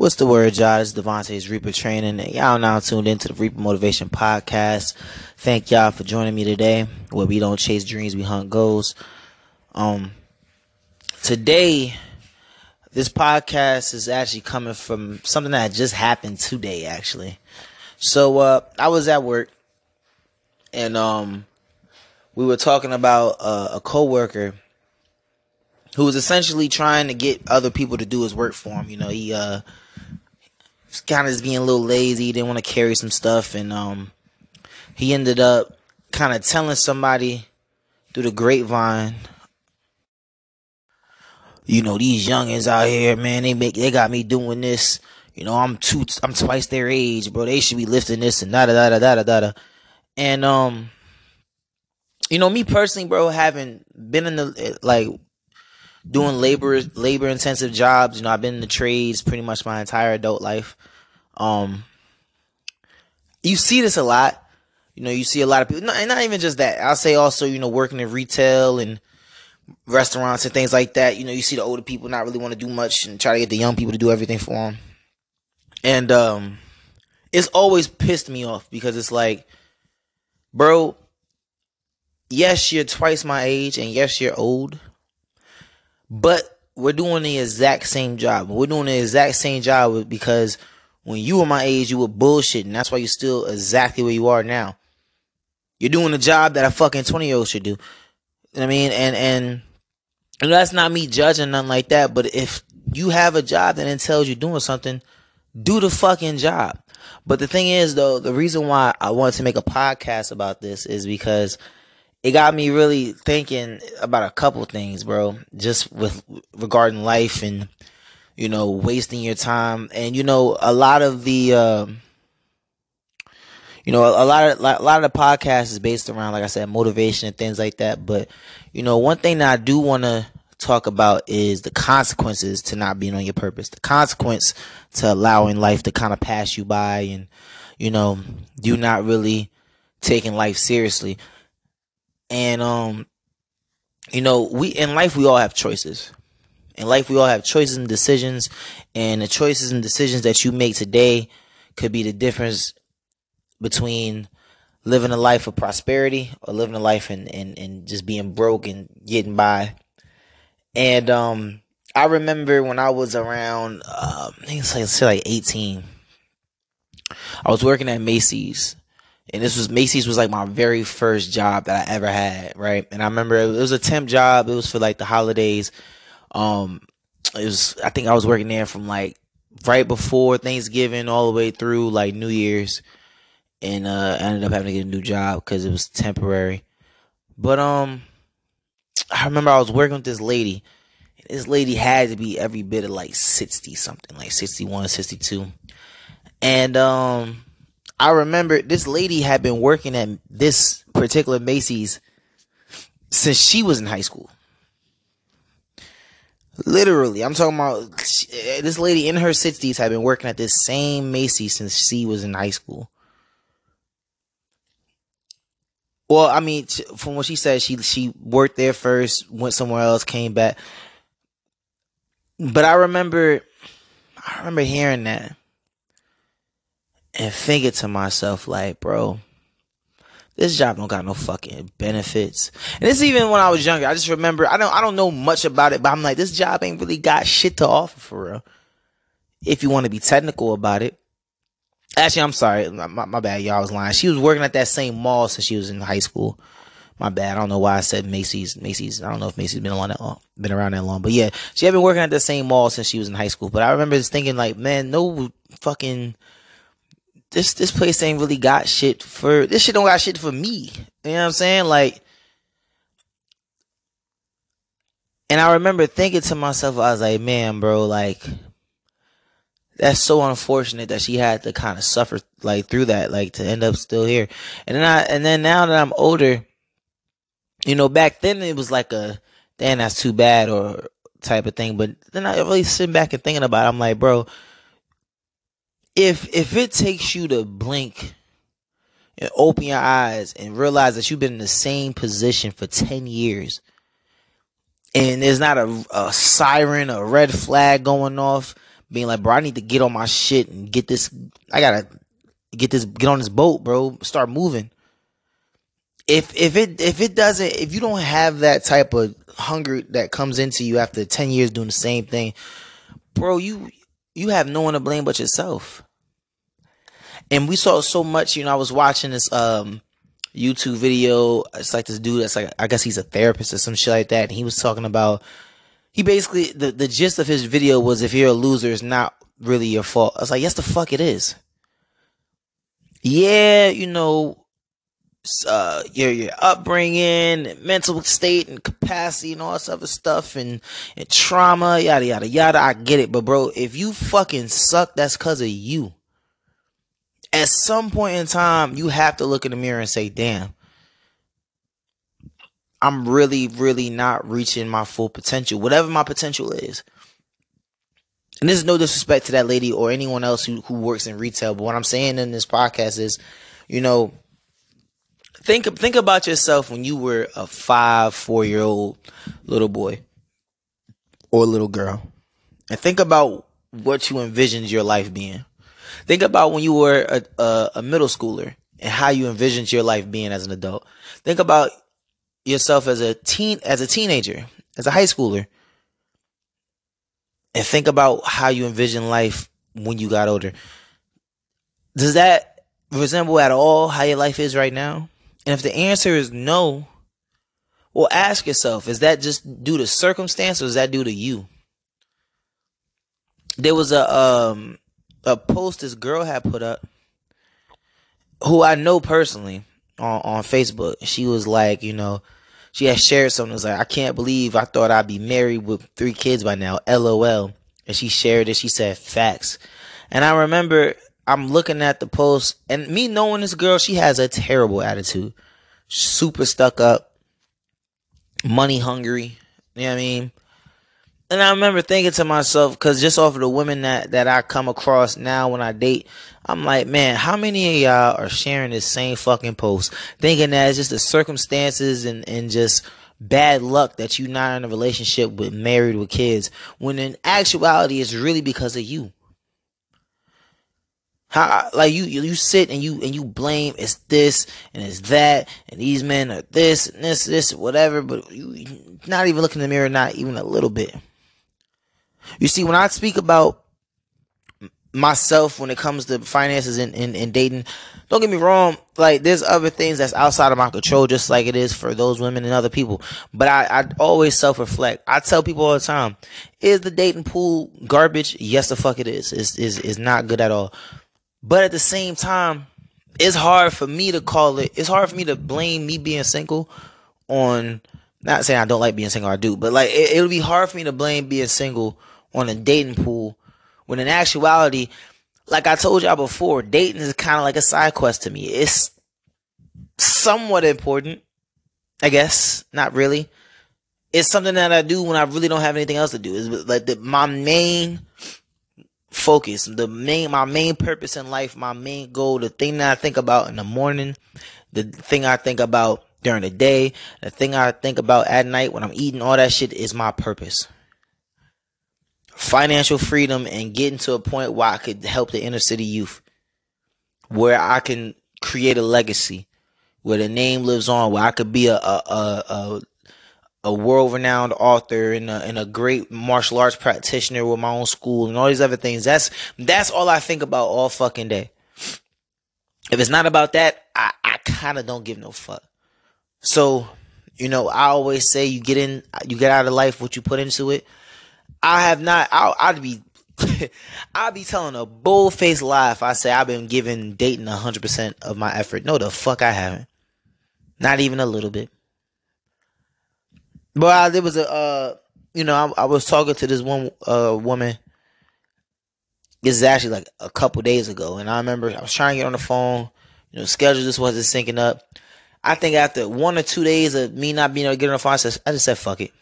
What's the word, y'all? It's Devontae's Reaper Training. And y'all now tuned into the Reaper Motivation Podcast. Thank y'all for joining me today, where we don't chase dreams, we hunt goals. Um, today, this podcast is actually coming from something that just happened today, actually. So, uh, I was at work, and, um, we were talking about uh, a coworker who was essentially trying to get other people to do his work for him. You know, he, uh, kind of just being a little lazy. Didn't want to carry some stuff, and um, he ended up kind of telling somebody through the grapevine. You know, these youngins out here, man, they make they got me doing this. You know, I'm two, I'm twice their age, bro. They should be lifting this and da da da da da da da. And um, you know, me personally, bro, having been in the like doing labor labor intensive jobs. You know, I've been in the trades pretty much my entire adult life. Um, you see this a lot. You know, you see a lot of people. Not, not even just that. I'll say also, you know, working in retail and restaurants and things like that. You know, you see the older people not really want to do much and try to get the young people to do everything for them. And um, it's always pissed me off because it's like, bro, yes, you're twice my age, and yes, you're old but we're doing the exact same job. We're doing the exact same job because when you were my age, you were bullshitting. That's why you're still exactly where you are now. You're doing the job that a fucking 20 year old should do. I mean? And, and, and that's not me judging nothing like that. But if you have a job that entails you doing something, do the fucking job. But the thing is though, the reason why I wanted to make a podcast about this is because it got me really thinking about a couple things, bro. Just with regarding life and you know wasting your time, and you know a lot of the. Uh, you know, a lot of a lot of the podcast is based around, like I said, motivation and things like that. But you know, one thing that I do want to talk about is the consequences to not being on your purpose. The consequence to allowing life to kind of pass you by, and you know, you not really taking life seriously. And um, you know, we in life we all have choices. In life we all have choices and decisions, and the choices and decisions that you make today could be the difference between living a life of prosperity or living a life and and, and just being broke and getting by. And um I remember when I was around uh, I think it's like, like 18. I was working at Macy's and this was Macy's was like my very first job that I ever had, right? And I remember it was a temp job. It was for like the holidays. Um, it was I think I was working there from like right before Thanksgiving all the way through like New Year's, and uh, I ended up having to get a new job because it was temporary. But um, I remember I was working with this lady. This lady had to be every bit of like sixty something, like 61, 62. and um I remember this lady had been working at this particular Macy's since she was in high school. Literally, I'm talking about eh, this lady in her 60s had been working at this same Macy's since she was in high school. Well, I mean, from what she said, she she worked there first, went somewhere else, came back. But I remember, I remember hearing that and thinking to myself, like, bro, this job don't got no fucking benefits. And this even when I was younger. I just remember I don't I don't know much about it, but I'm like, this job ain't really got shit to offer for real. If you want to be technical about it. Actually, I'm sorry. My, my bad, y'all I was lying. She was working at that same mall since she was in high school. My bad. I don't know why I said Macy's. Macy's. I don't know if Macy's been around that long, been around that long, but yeah, she had been working at the same mall since she was in high school. But I remember just thinking like, man, no fucking this this place ain't really got shit for this shit don't got shit for me. You know what I'm saying? Like and I remember thinking to myself, I was like, man, bro, like that's so unfortunate that she had to kind of suffer like through that, like to end up still here. And then I and then now that I'm older, you know, back then it was like a damn that's too bad or type of thing. But then I really sitting back and thinking about it, I'm like, bro, if if it takes you to blink and open your eyes and realize that you've been in the same position for 10 years and there's not a, a siren a red flag going off being like, bro, I need to get on my shit and get this. I gotta get this, get on this boat, bro. Start moving. If if it if it doesn't, if you don't have that type of hunger that comes into you after ten years doing the same thing, bro, you you have no one to blame but yourself. And we saw so much. You know, I was watching this um YouTube video. It's like this dude that's like, I guess he's a therapist or some shit like that. And he was talking about he basically the, the gist of his video was if you're a loser, it's not really your fault. I was like, yes, the fuck it is. Yeah, you know, uh, your your upbringing, mental state, and capacity, and all this other stuff, and and trauma, yada yada yada. I get it, but bro, if you fucking suck, that's cause of you. At some point in time, you have to look in the mirror and say, "Damn, I'm really, really not reaching my full potential, whatever my potential is. And this is no disrespect to that lady or anyone else who, who works in retail, but what I'm saying in this podcast is, you know, think think about yourself when you were a five, four year old little boy or little girl, and think about what you envisioned your life being. Think about when you were a, a, a middle schooler and how you envisioned your life being as an adult. Think about yourself as a teen as a teenager, as a high schooler. And think about how you envision life when you got older. Does that resemble at all how your life is right now? And if the answer is no, well ask yourself, is that just due to circumstance or is that due to you? There was a um a post this girl had put up who I know personally on, on Facebook. She was like, you know, she had shared something. It was like, I can't believe I thought I'd be married with three kids by now. LOL. And she shared it. She said facts. And I remember I'm looking at the post and me knowing this girl, she has a terrible attitude. Super stuck up, money hungry. You know what I mean? and I remember thinking to myself, because just off of the women that, that I come across now when I date, I'm like, man, how many of y'all are sharing this same fucking post, thinking that it's just the circumstances and, and just bad luck that you're not in a relationship with married with kids, when in actuality it's really because of you. How like you you sit and you and you blame it's this and it's that and these men are this and this this whatever, but you not even looking in the mirror, not even a little bit. You see, when I speak about myself when it comes to finances and, and, and, dating, don't get me wrong, like there's other things that's outside of my control, just like it is for those women and other people. But I, I always self reflect. I tell people all the time, is the dating pool garbage? Yes, the fuck it is. It's, it's, it's not good at all. But at the same time, it's hard for me to call it, it's hard for me to blame me being single on, not saying I don't like being single, I do, but like it, it'll be hard for me to blame being single on a dating pool when in actuality, like I told y'all before, dating is kind of like a side quest to me. It's somewhat important, I guess. Not really. It's something that I do when I really don't have anything else to do. It's like the, my main focus, the main, my main purpose in life, my main goal, the thing that I think about in the morning, the thing I think about during the day, the thing I think about at night when I'm eating, all that shit is my purpose. Financial freedom and getting to a point where I could help the inner city youth, where I can create a legacy, where the name lives on, where I could be a a a, a, a world renowned author and a, and a great martial arts practitioner with my own school and all these other things. That's that's all I think about all fucking day. If it's not about that, I, I kind of don't give no fuck. So, you know, I always say you get in, you get out of life what you put into it. I have not. i would be. I'd be telling a bull faced lie if I say I've been giving dating hundred percent of my effort. No, the fuck I haven't. Not even a little bit. I, there was a, uh, you know, I, I, was talking to this one uh, woman. This is actually like a couple days ago, and I remember I was trying to get on the phone. You know, schedule just wasn't syncing up. I think after one or two days of me not being able to get on the phone, I, said, I just said, "Fuck it."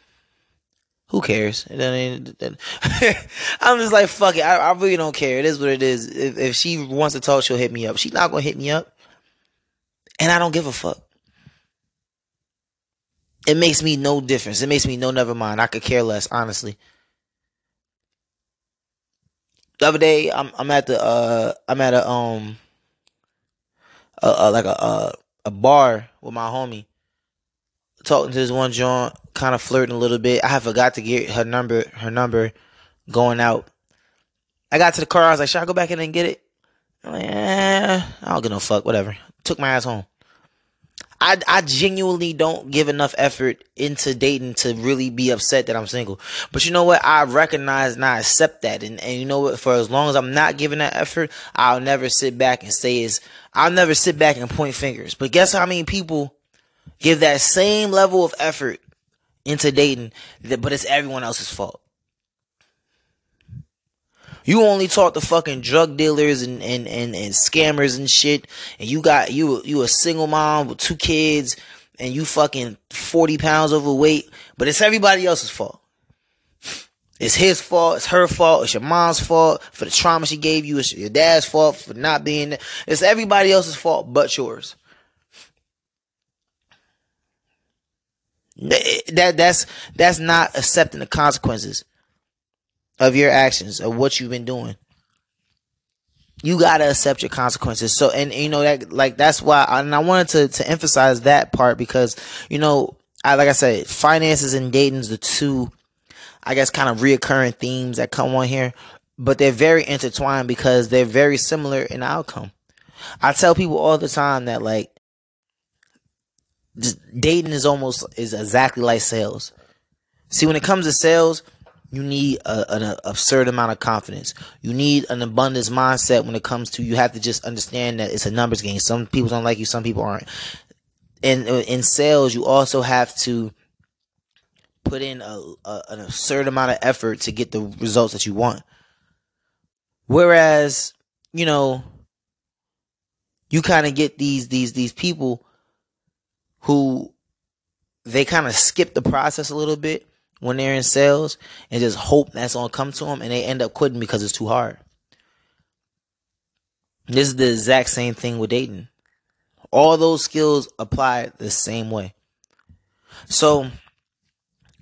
who cares? I'm just like, fuck it. I, I, really don't care. It is what it is. If, if she wants to talk, she'll hit me up. She's not gonna hit me up, and I don't give a fuck. It makes me no difference. It makes me no never mind. I could care less, honestly. the other day I'm I'm at the uh I'm at a um a, a like a, a a bar with my homie talking to this one joint, kind of flirting a little bit. I forgot to get her number her number going out. I got to the car, I was like, should I go back in and get it? I'm like, eh, I don't give no fuck, whatever. Took my ass home. I, I genuinely don't give enough effort into dating to really be upset that I'm single. But you know what? I recognize and I accept that. And, and you know what? For as long as I'm not giving that effort, I'll never sit back and say is I'll never sit back and point fingers. But guess how many people give that same level of effort into dating, but it's everyone else's fault. You only talk to fucking drug dealers and, and, and, and scammers and shit. And you got you you a single mom with two kids and you fucking 40 pounds overweight, but it's everybody else's fault. It's his fault. It's her fault. It's your mom's fault for the trauma she gave you. It's your dad's fault for not being there. It's everybody else's fault but yours. That that's that's not accepting the consequences of your actions, of what you've been doing. You gotta accept your consequences. So, and you know that, like, that's why, and I wanted to to emphasize that part because, you know, I like I said, finances and dating's the two, I guess, kind of reoccurring themes that come on here, but they're very intertwined because they're very similar in outcome. I tell people all the time that like dating is almost is exactly like sales. See, when it comes to sales, you need a, an absurd amount of confidence. You need an abundance mindset when it comes to you have to just understand that it's a numbers game. Some people don't like you, some people aren't. And uh, in sales, you also have to put in a, a, an absurd amount of effort to get the results that you want. Whereas, you know, you kind of get these these these people who they kind of skip the process a little bit when they're in sales and just hope that's gonna come to them and they end up quitting because it's too hard. This is the exact same thing with dating. All those skills apply the same way. So,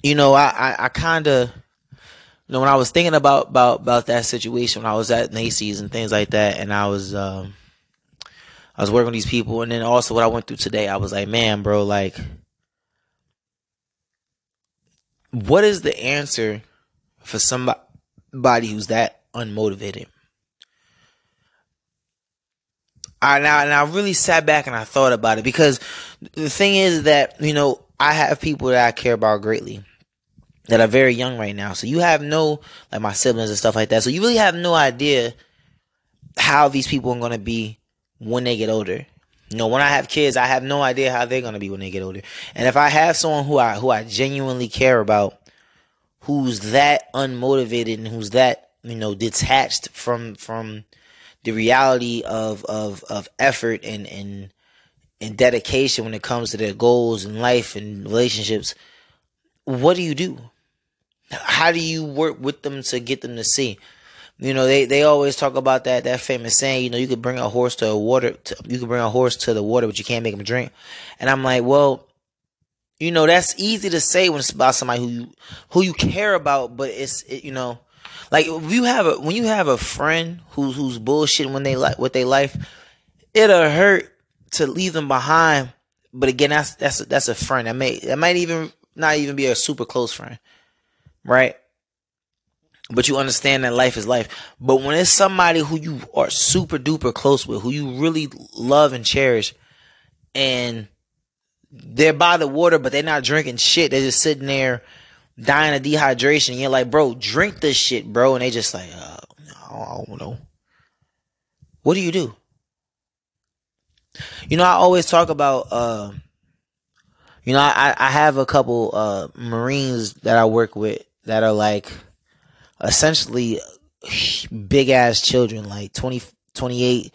you know, I I, I kind of, you know, when I was thinking about about about that situation when I was at Macy's and things like that, and I was um, I was working with these people, and then also what I went through today, I was like, man, bro, like what is the answer for somebody who's that unmotivated? I now and I really sat back and I thought about it because the thing is that you know I have people that I care about greatly that are very young right now. So you have no like my siblings and stuff like that. So you really have no idea how these people are going to be when they get older. You know, when I have kids, I have no idea how they're gonna be when they get older. And if I have someone who I who I genuinely care about, who's that unmotivated and who's that you know detached from from the reality of of of effort and and and dedication when it comes to their goals in life and relationships, what do you do? How do you work with them to get them to see? You know, they, they always talk about that that famous saying. You know, you could bring a horse to a water. To, you could bring a horse to the water, but you can't make him drink. And I'm like, well, you know, that's easy to say when it's about somebody who you who you care about, but it's it, you know, like if you have a when you have a friend who's who's bullshit when they like with their life, it'll hurt to leave them behind. But again, that's that's that's a friend. That may that might even not even be a super close friend, right? But you understand that life is life. But when it's somebody who you are super duper close with, who you really love and cherish, and they're by the water, but they're not drinking shit. They're just sitting there dying of dehydration. And you're like, bro, drink this shit, bro. And they just like, uh, I don't know. What do you do? You know, I always talk about, uh, you know, I, I have a couple uh, Marines that I work with that are like essentially big ass children, like 20, 28,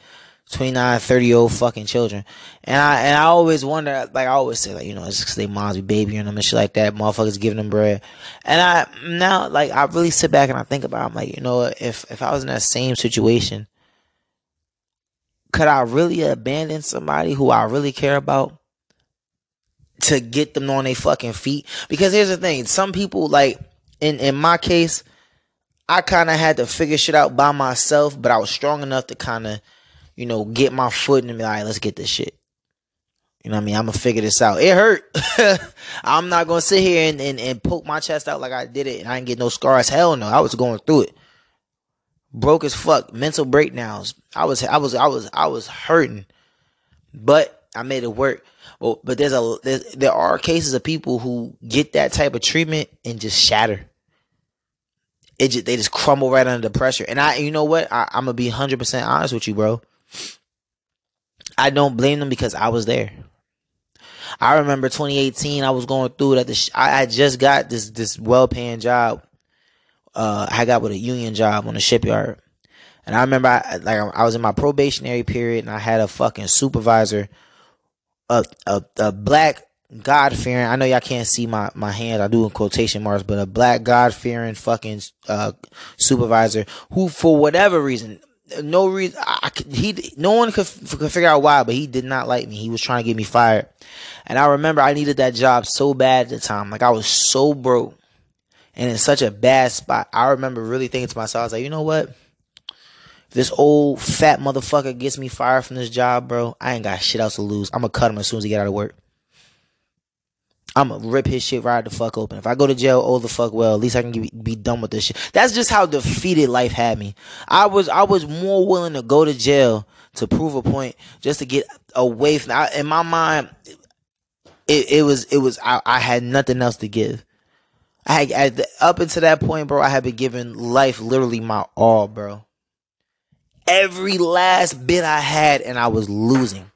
29, 30 year old fucking children. And I and I always wonder, like I always say, like, you know, it's because they moms be babying them and shit like that, motherfuckers giving them bread. And I now like I really sit back and I think about it, I'm like, you know, if if I was in that same situation, could I really abandon somebody who I really care about? To get them on their fucking feet. Because here's the thing, some people like in in my case, I kind of had to figure shit out by myself, but I was strong enough to kind of, you know, get my foot and be like, let's get this shit. You know what I mean? I'm gonna figure this out. It hurt. I'm not gonna sit here and, and, and poke my chest out like I did it and I didn't get no scars. Hell no. I was going through it. Broke as fuck. Mental breakdowns. I was I was I was I was hurting. But I made it work. Well, but there's a there's, there are cases of people who get that type of treatment and just shatter. It just, they just crumble right under the pressure. And I, you know what? I, I'm gonna be 100 percent honest with you, bro. I don't blame them because I was there. I remember 2018. I was going through that. Sh- I, I just got this this well paying job. Uh, I got with a union job on the shipyard, and I remember I like I was in my probationary period, and I had a fucking supervisor, a a, a black God fearing. I know y'all can't see my my hand. I do in quotation marks, but a black God fearing fucking uh, supervisor who, for whatever reason, no reason, I, he no one could, could figure out why, but he did not like me. He was trying to get me fired, and I remember I needed that job so bad at the time. Like I was so broke and in such a bad spot. I remember really thinking to myself, I was like, you know what? This old fat motherfucker gets me fired from this job, bro, I ain't got shit else to lose. I'm gonna cut him as soon as he get out of work. I'm gonna rip his shit right the fuck open. If I go to jail, oh the fuck well, at least I can be done with this shit. That's just how defeated life had me. I was I was more willing to go to jail to prove a point just to get away from. I, in my mind, it, it was it was I, I had nothing else to give. I had up until that point, bro. I had been giving life literally my all, bro. Every last bit I had, and I was losing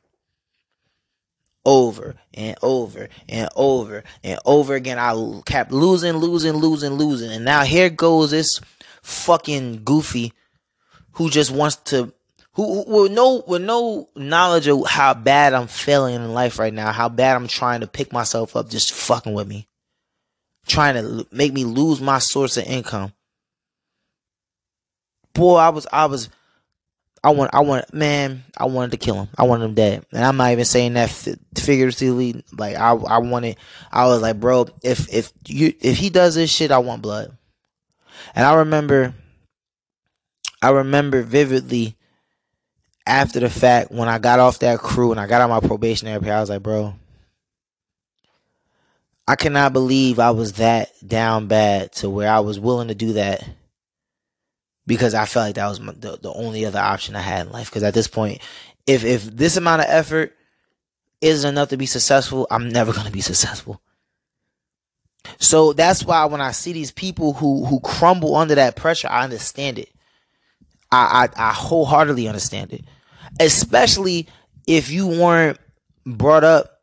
over and over and over and over again. I kept losing, losing, losing, losing. And now here goes this fucking goofy who just wants to who, who with no with no knowledge of how bad I'm feeling in life right now, how bad I'm trying to pick myself up, just fucking with me. Trying to make me lose my source of income. Boy, I was I was I want, I want, man, I wanted to kill him. I wanted him dead, and I'm not even saying that figuratively. Like I, I wanted, I was like, bro, if if you if he does this shit, I want blood. And I remember, I remember vividly after the fact when I got off that crew and I got on my probationary period, I was like, bro, I cannot believe I was that down bad to where I was willing to do that because I felt like that was my, the, the only other option I had in life. Because at this point, if if this amount of effort isn't enough to be successful, I'm never gonna be successful. So that's why when I see these people who who crumble under that pressure, I understand it. I I, I wholeheartedly understand it, especially if you weren't brought up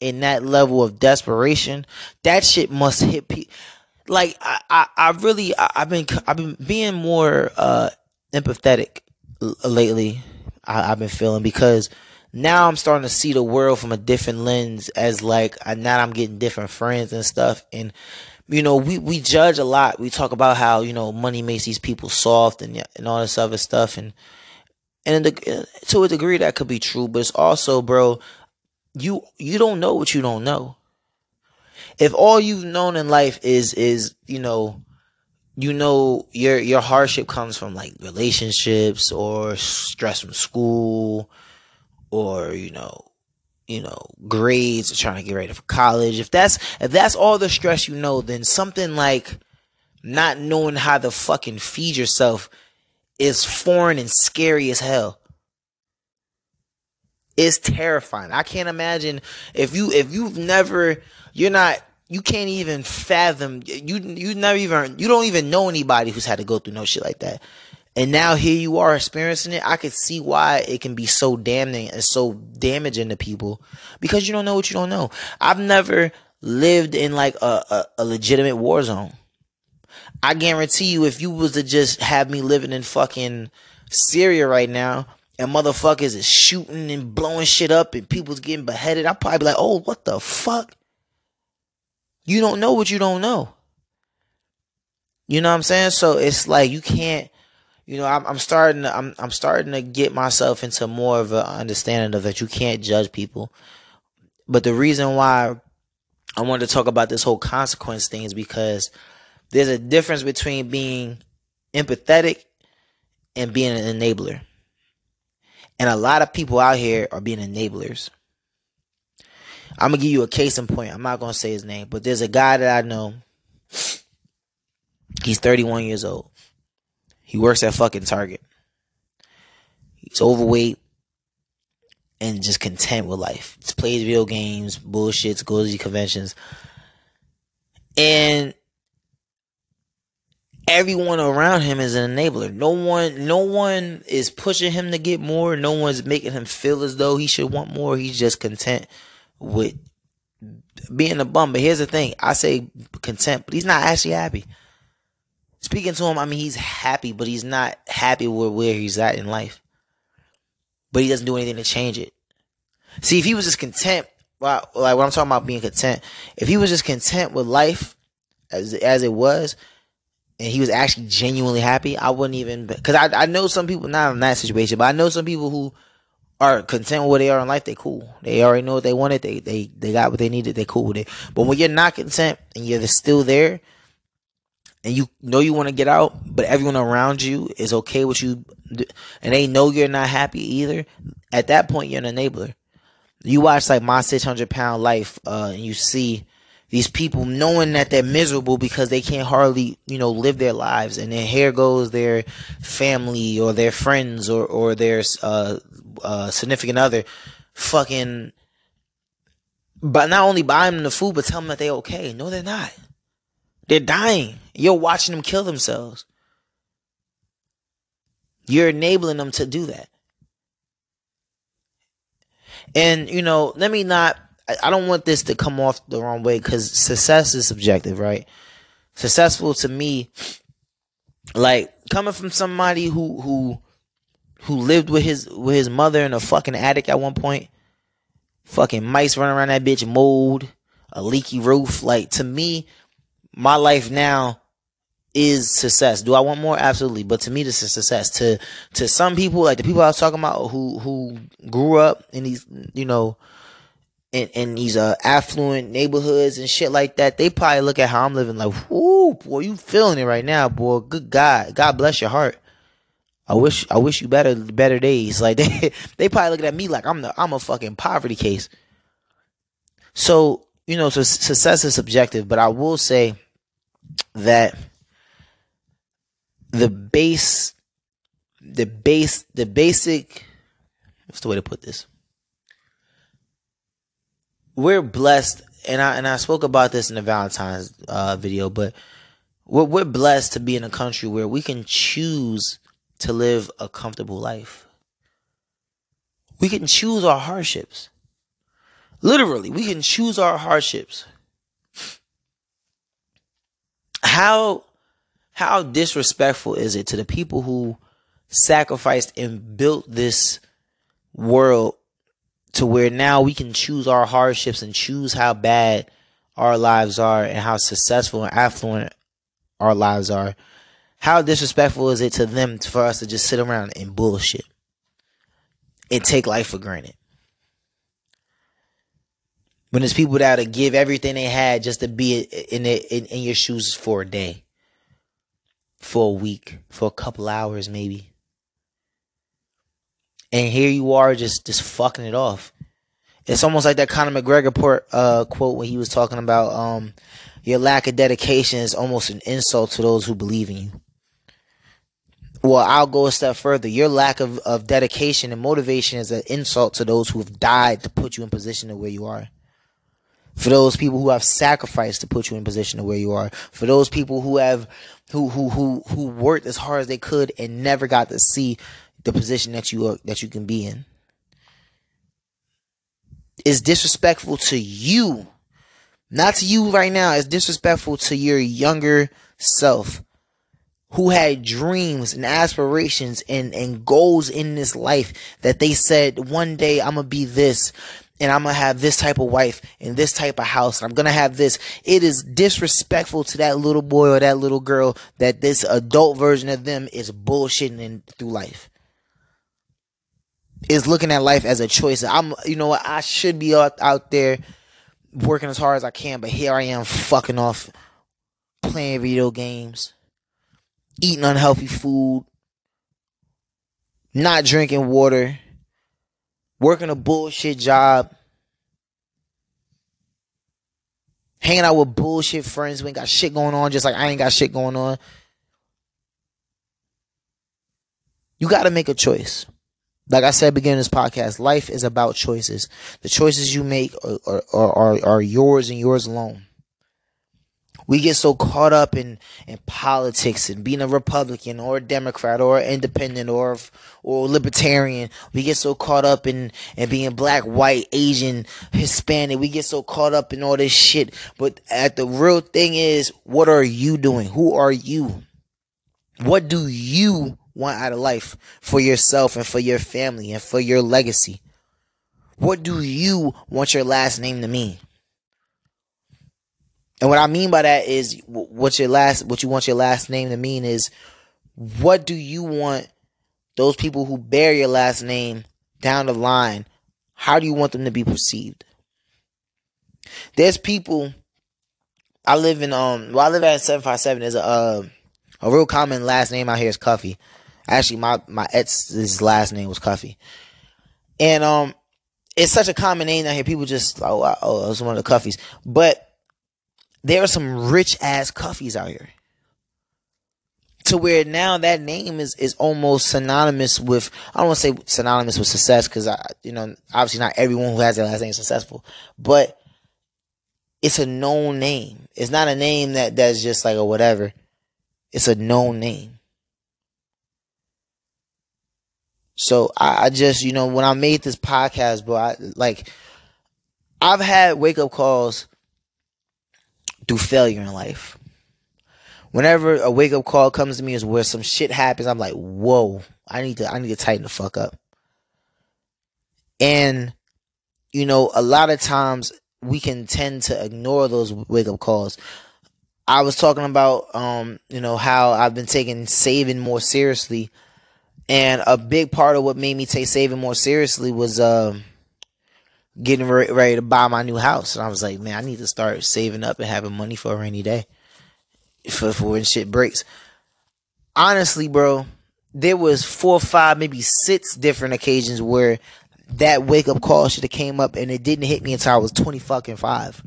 in that level of desperation. That shit must hit people like I, I, I really I, have been I've been being more uh empathetic lately. I, have been feeling because now I'm starting to see the world from a different lens as like I, now I'm getting different friends and stuff and you know we we judge a lot. We talk about how you know money makes these people soft and and all this other stuff and and to a degree that could be true, but it's also, bro, you you don't know what you don't know if all you've known in life is is you know you know your your hardship comes from like relationships or stress from school or you know you know grades or trying to get ready for college. If that's if that's all the stress you know then something like not knowing how to fucking feed yourself is foreign and scary as hell it's terrifying i can't imagine if you if you've never you're not you can't even fathom you you never even you don't even know anybody who's had to go through no shit like that. And now here you are experiencing it. I could see why it can be so damning and so damaging to people because you don't know what you don't know. I've never lived in like a, a, a legitimate war zone. I guarantee you, if you was to just have me living in fucking Syria right now, and motherfuckers is shooting and blowing shit up and people's getting beheaded, I'd probably be like, oh, what the fuck? You don't know what you don't know. You know what I'm saying? So it's like you can't. You know, I'm, I'm starting. To, I'm I'm starting to get myself into more of an understanding of that you can't judge people. But the reason why I wanted to talk about this whole consequence thing is because there's a difference between being empathetic, and being an enabler. And a lot of people out here are being enablers. I'm gonna give you a case in point. I'm not gonna say his name, but there's a guy that I know. He's 31 years old. He works at fucking Target. He's overweight and just content with life. Just plays video games, bullshits, goes to conventions. And everyone around him is an enabler. No one no one is pushing him to get more. No one's making him feel as though he should want more. He's just content with being a bum. But here's the thing. I say content, but he's not actually happy. Speaking to him, I mean he's happy, but he's not happy with where he's at in life. But he doesn't do anything to change it. See, if he was just content, like what I'm talking about being content, if he was just content with life as as it was, and he was actually genuinely happy, I wouldn't even because I I know some people not in that situation, but I know some people who are content with where they are in life. They cool. They already know what they wanted. They they they got what they needed. They cool with it. But when you're not content and you're still there, and you know you want to get out, but everyone around you is okay with you, and they know you're not happy either. At that point, you're an enabler. You watch like my 600 pound life, uh, and you see these people knowing that they're miserable because they can't hardly, you know, live their lives. And then here goes their family or their friends or, or their, uh, uh, significant other fucking, but not only buying them the food, but tell them that they're okay. No, they're not. They're dying. You're watching them kill themselves. You're enabling them to do that. And, you know, let me not I don't want this to come off the wrong way because success is subjective, right? Successful to me, like coming from somebody who who who lived with his with his mother in a fucking attic at one point, fucking mice running around that bitch, mold, a leaky roof. Like to me, my life now is success. Do I want more? Absolutely. But to me, this is success. To to some people, like the people I was talking about who who grew up in these, you know, in, in these uh, affluent neighborhoods and shit like that, they probably look at how I'm living like, whoo, boy, you feeling it right now, boy. Good God. God bless your heart. I wish I wish you better better days. Like they they probably looking at me like I'm the I'm a fucking poverty case. So, you know, so success is subjective, but I will say that the base the base the basic what's the way to put this? We're blessed, and I and I spoke about this in the Valentine's uh, video, but we're we're blessed to be in a country where we can choose to live a comfortable life. We can choose our hardships. Literally, we can choose our hardships. How how disrespectful is it to the people who sacrificed and built this world to where now we can choose our hardships and choose how bad our lives are and how successful and affluent our lives are. How disrespectful is it to them for us to just sit around and bullshit and take life for granted? When there's people that to give everything they had just to be in, in in your shoes for a day, for a week, for a couple hours maybe and here you are just just fucking it off. It's almost like that Conor McGregor port, uh, quote when he was talking about um, your lack of dedication is almost an insult to those who believe in you. Well, I'll go a step further. Your lack of, of dedication and motivation is an insult to those who have died to put you in position to where you are. For those people who have sacrificed to put you in position to where you are. For those people who have who who who who worked as hard as they could and never got to see the position that you are, that you can be in is disrespectful to you not to you right now it's disrespectful to your younger self who had dreams and aspirations and, and goals in this life that they said one day I'm gonna be this and I'm gonna have this type of wife and this type of house and I'm gonna have this. It is disrespectful to that little boy or that little girl that this adult version of them is bullshitting through life is looking at life as a choice. I'm, you know what, I should be out, out there working as hard as I can, but here I am fucking off playing video games, eating unhealthy food, not drinking water, working a bullshit job, hanging out with bullshit friends who ain't got shit going on, just like I ain't got shit going on. You got to make a choice. Like I said, beginning this podcast, life is about choices. The choices you make are, are, are, are yours and yours alone. We get so caught up in, in politics and being a Republican or a Democrat or independent or or libertarian. We get so caught up in, in being black, white, Asian, Hispanic. We get so caught up in all this shit. But at the real thing is, what are you doing? Who are you? What do you want out of life for yourself and for your family and for your legacy? What do you want your last name to mean? And what I mean by that is what your last what you want your last name to mean is what do you want those people who bear your last name down the line how do you want them to be perceived? There's people I live in um well I live at 757 there's a uh, a real common last name out here is Cuffy. Actually my my ex's last name was Cuffy. And um it's such a common name out here people just oh oh it's one of the Cuffies. But there are some rich ass cuffies out here. To where now that name is is almost synonymous with I don't want to say synonymous with success because I you know obviously not everyone who has that last name is successful, but it's a known name. It's not a name that that's just like a whatever. It's a known name. So I, I just you know when I made this podcast, bro, I like I've had wake up calls through failure in life. Whenever a wake up call comes to me is where some shit happens, I'm like, whoa, I need to I need to tighten the fuck up. And you know, a lot of times we can tend to ignore those wake up calls. I was talking about um, you know, how I've been taking saving more seriously. And a big part of what made me take saving more seriously was uh, getting re- ready to buy my new house. And I was like, man, I need to start saving up and having money for a rainy day for, for when shit breaks. Honestly, bro, there was four, five, maybe six different occasions where that wake up call should have came up and it didn't hit me until I was 20 fucking five.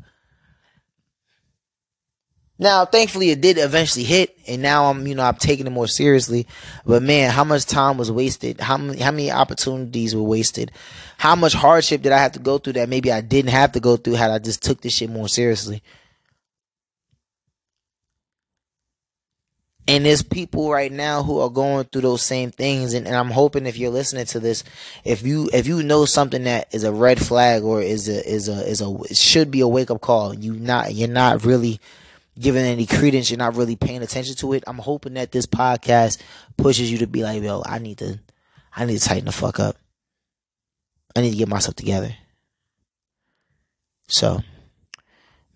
Now, thankfully, it did eventually hit, and now I'm, you know, I'm taking it more seriously. But man, how much time was wasted? How many, how many opportunities were wasted? How much hardship did I have to go through that maybe I didn't have to go through had I just took this shit more seriously? And there's people right now who are going through those same things, and, and I'm hoping if you're listening to this, if you if you know something that is a red flag or is a is a is a should be a wake up call, you not you're not really giving any credence, you're not really paying attention to it. I'm hoping that this podcast pushes you to be like, yo, I need to, I need to tighten the fuck up. I need to get myself together. So,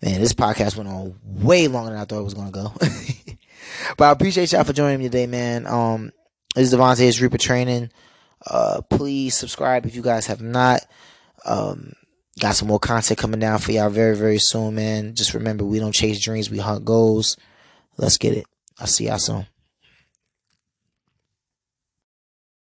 man, this podcast went on way longer than I thought it was gonna go. but I appreciate y'all for joining me today, man. Um, this is Devontae, Reaper Training. Uh, please subscribe if you guys have not. Um, Got some more content coming down for y'all very, very soon, man. Just remember, we don't chase dreams, we hunt goals. Let's get it. I'll see y'all soon.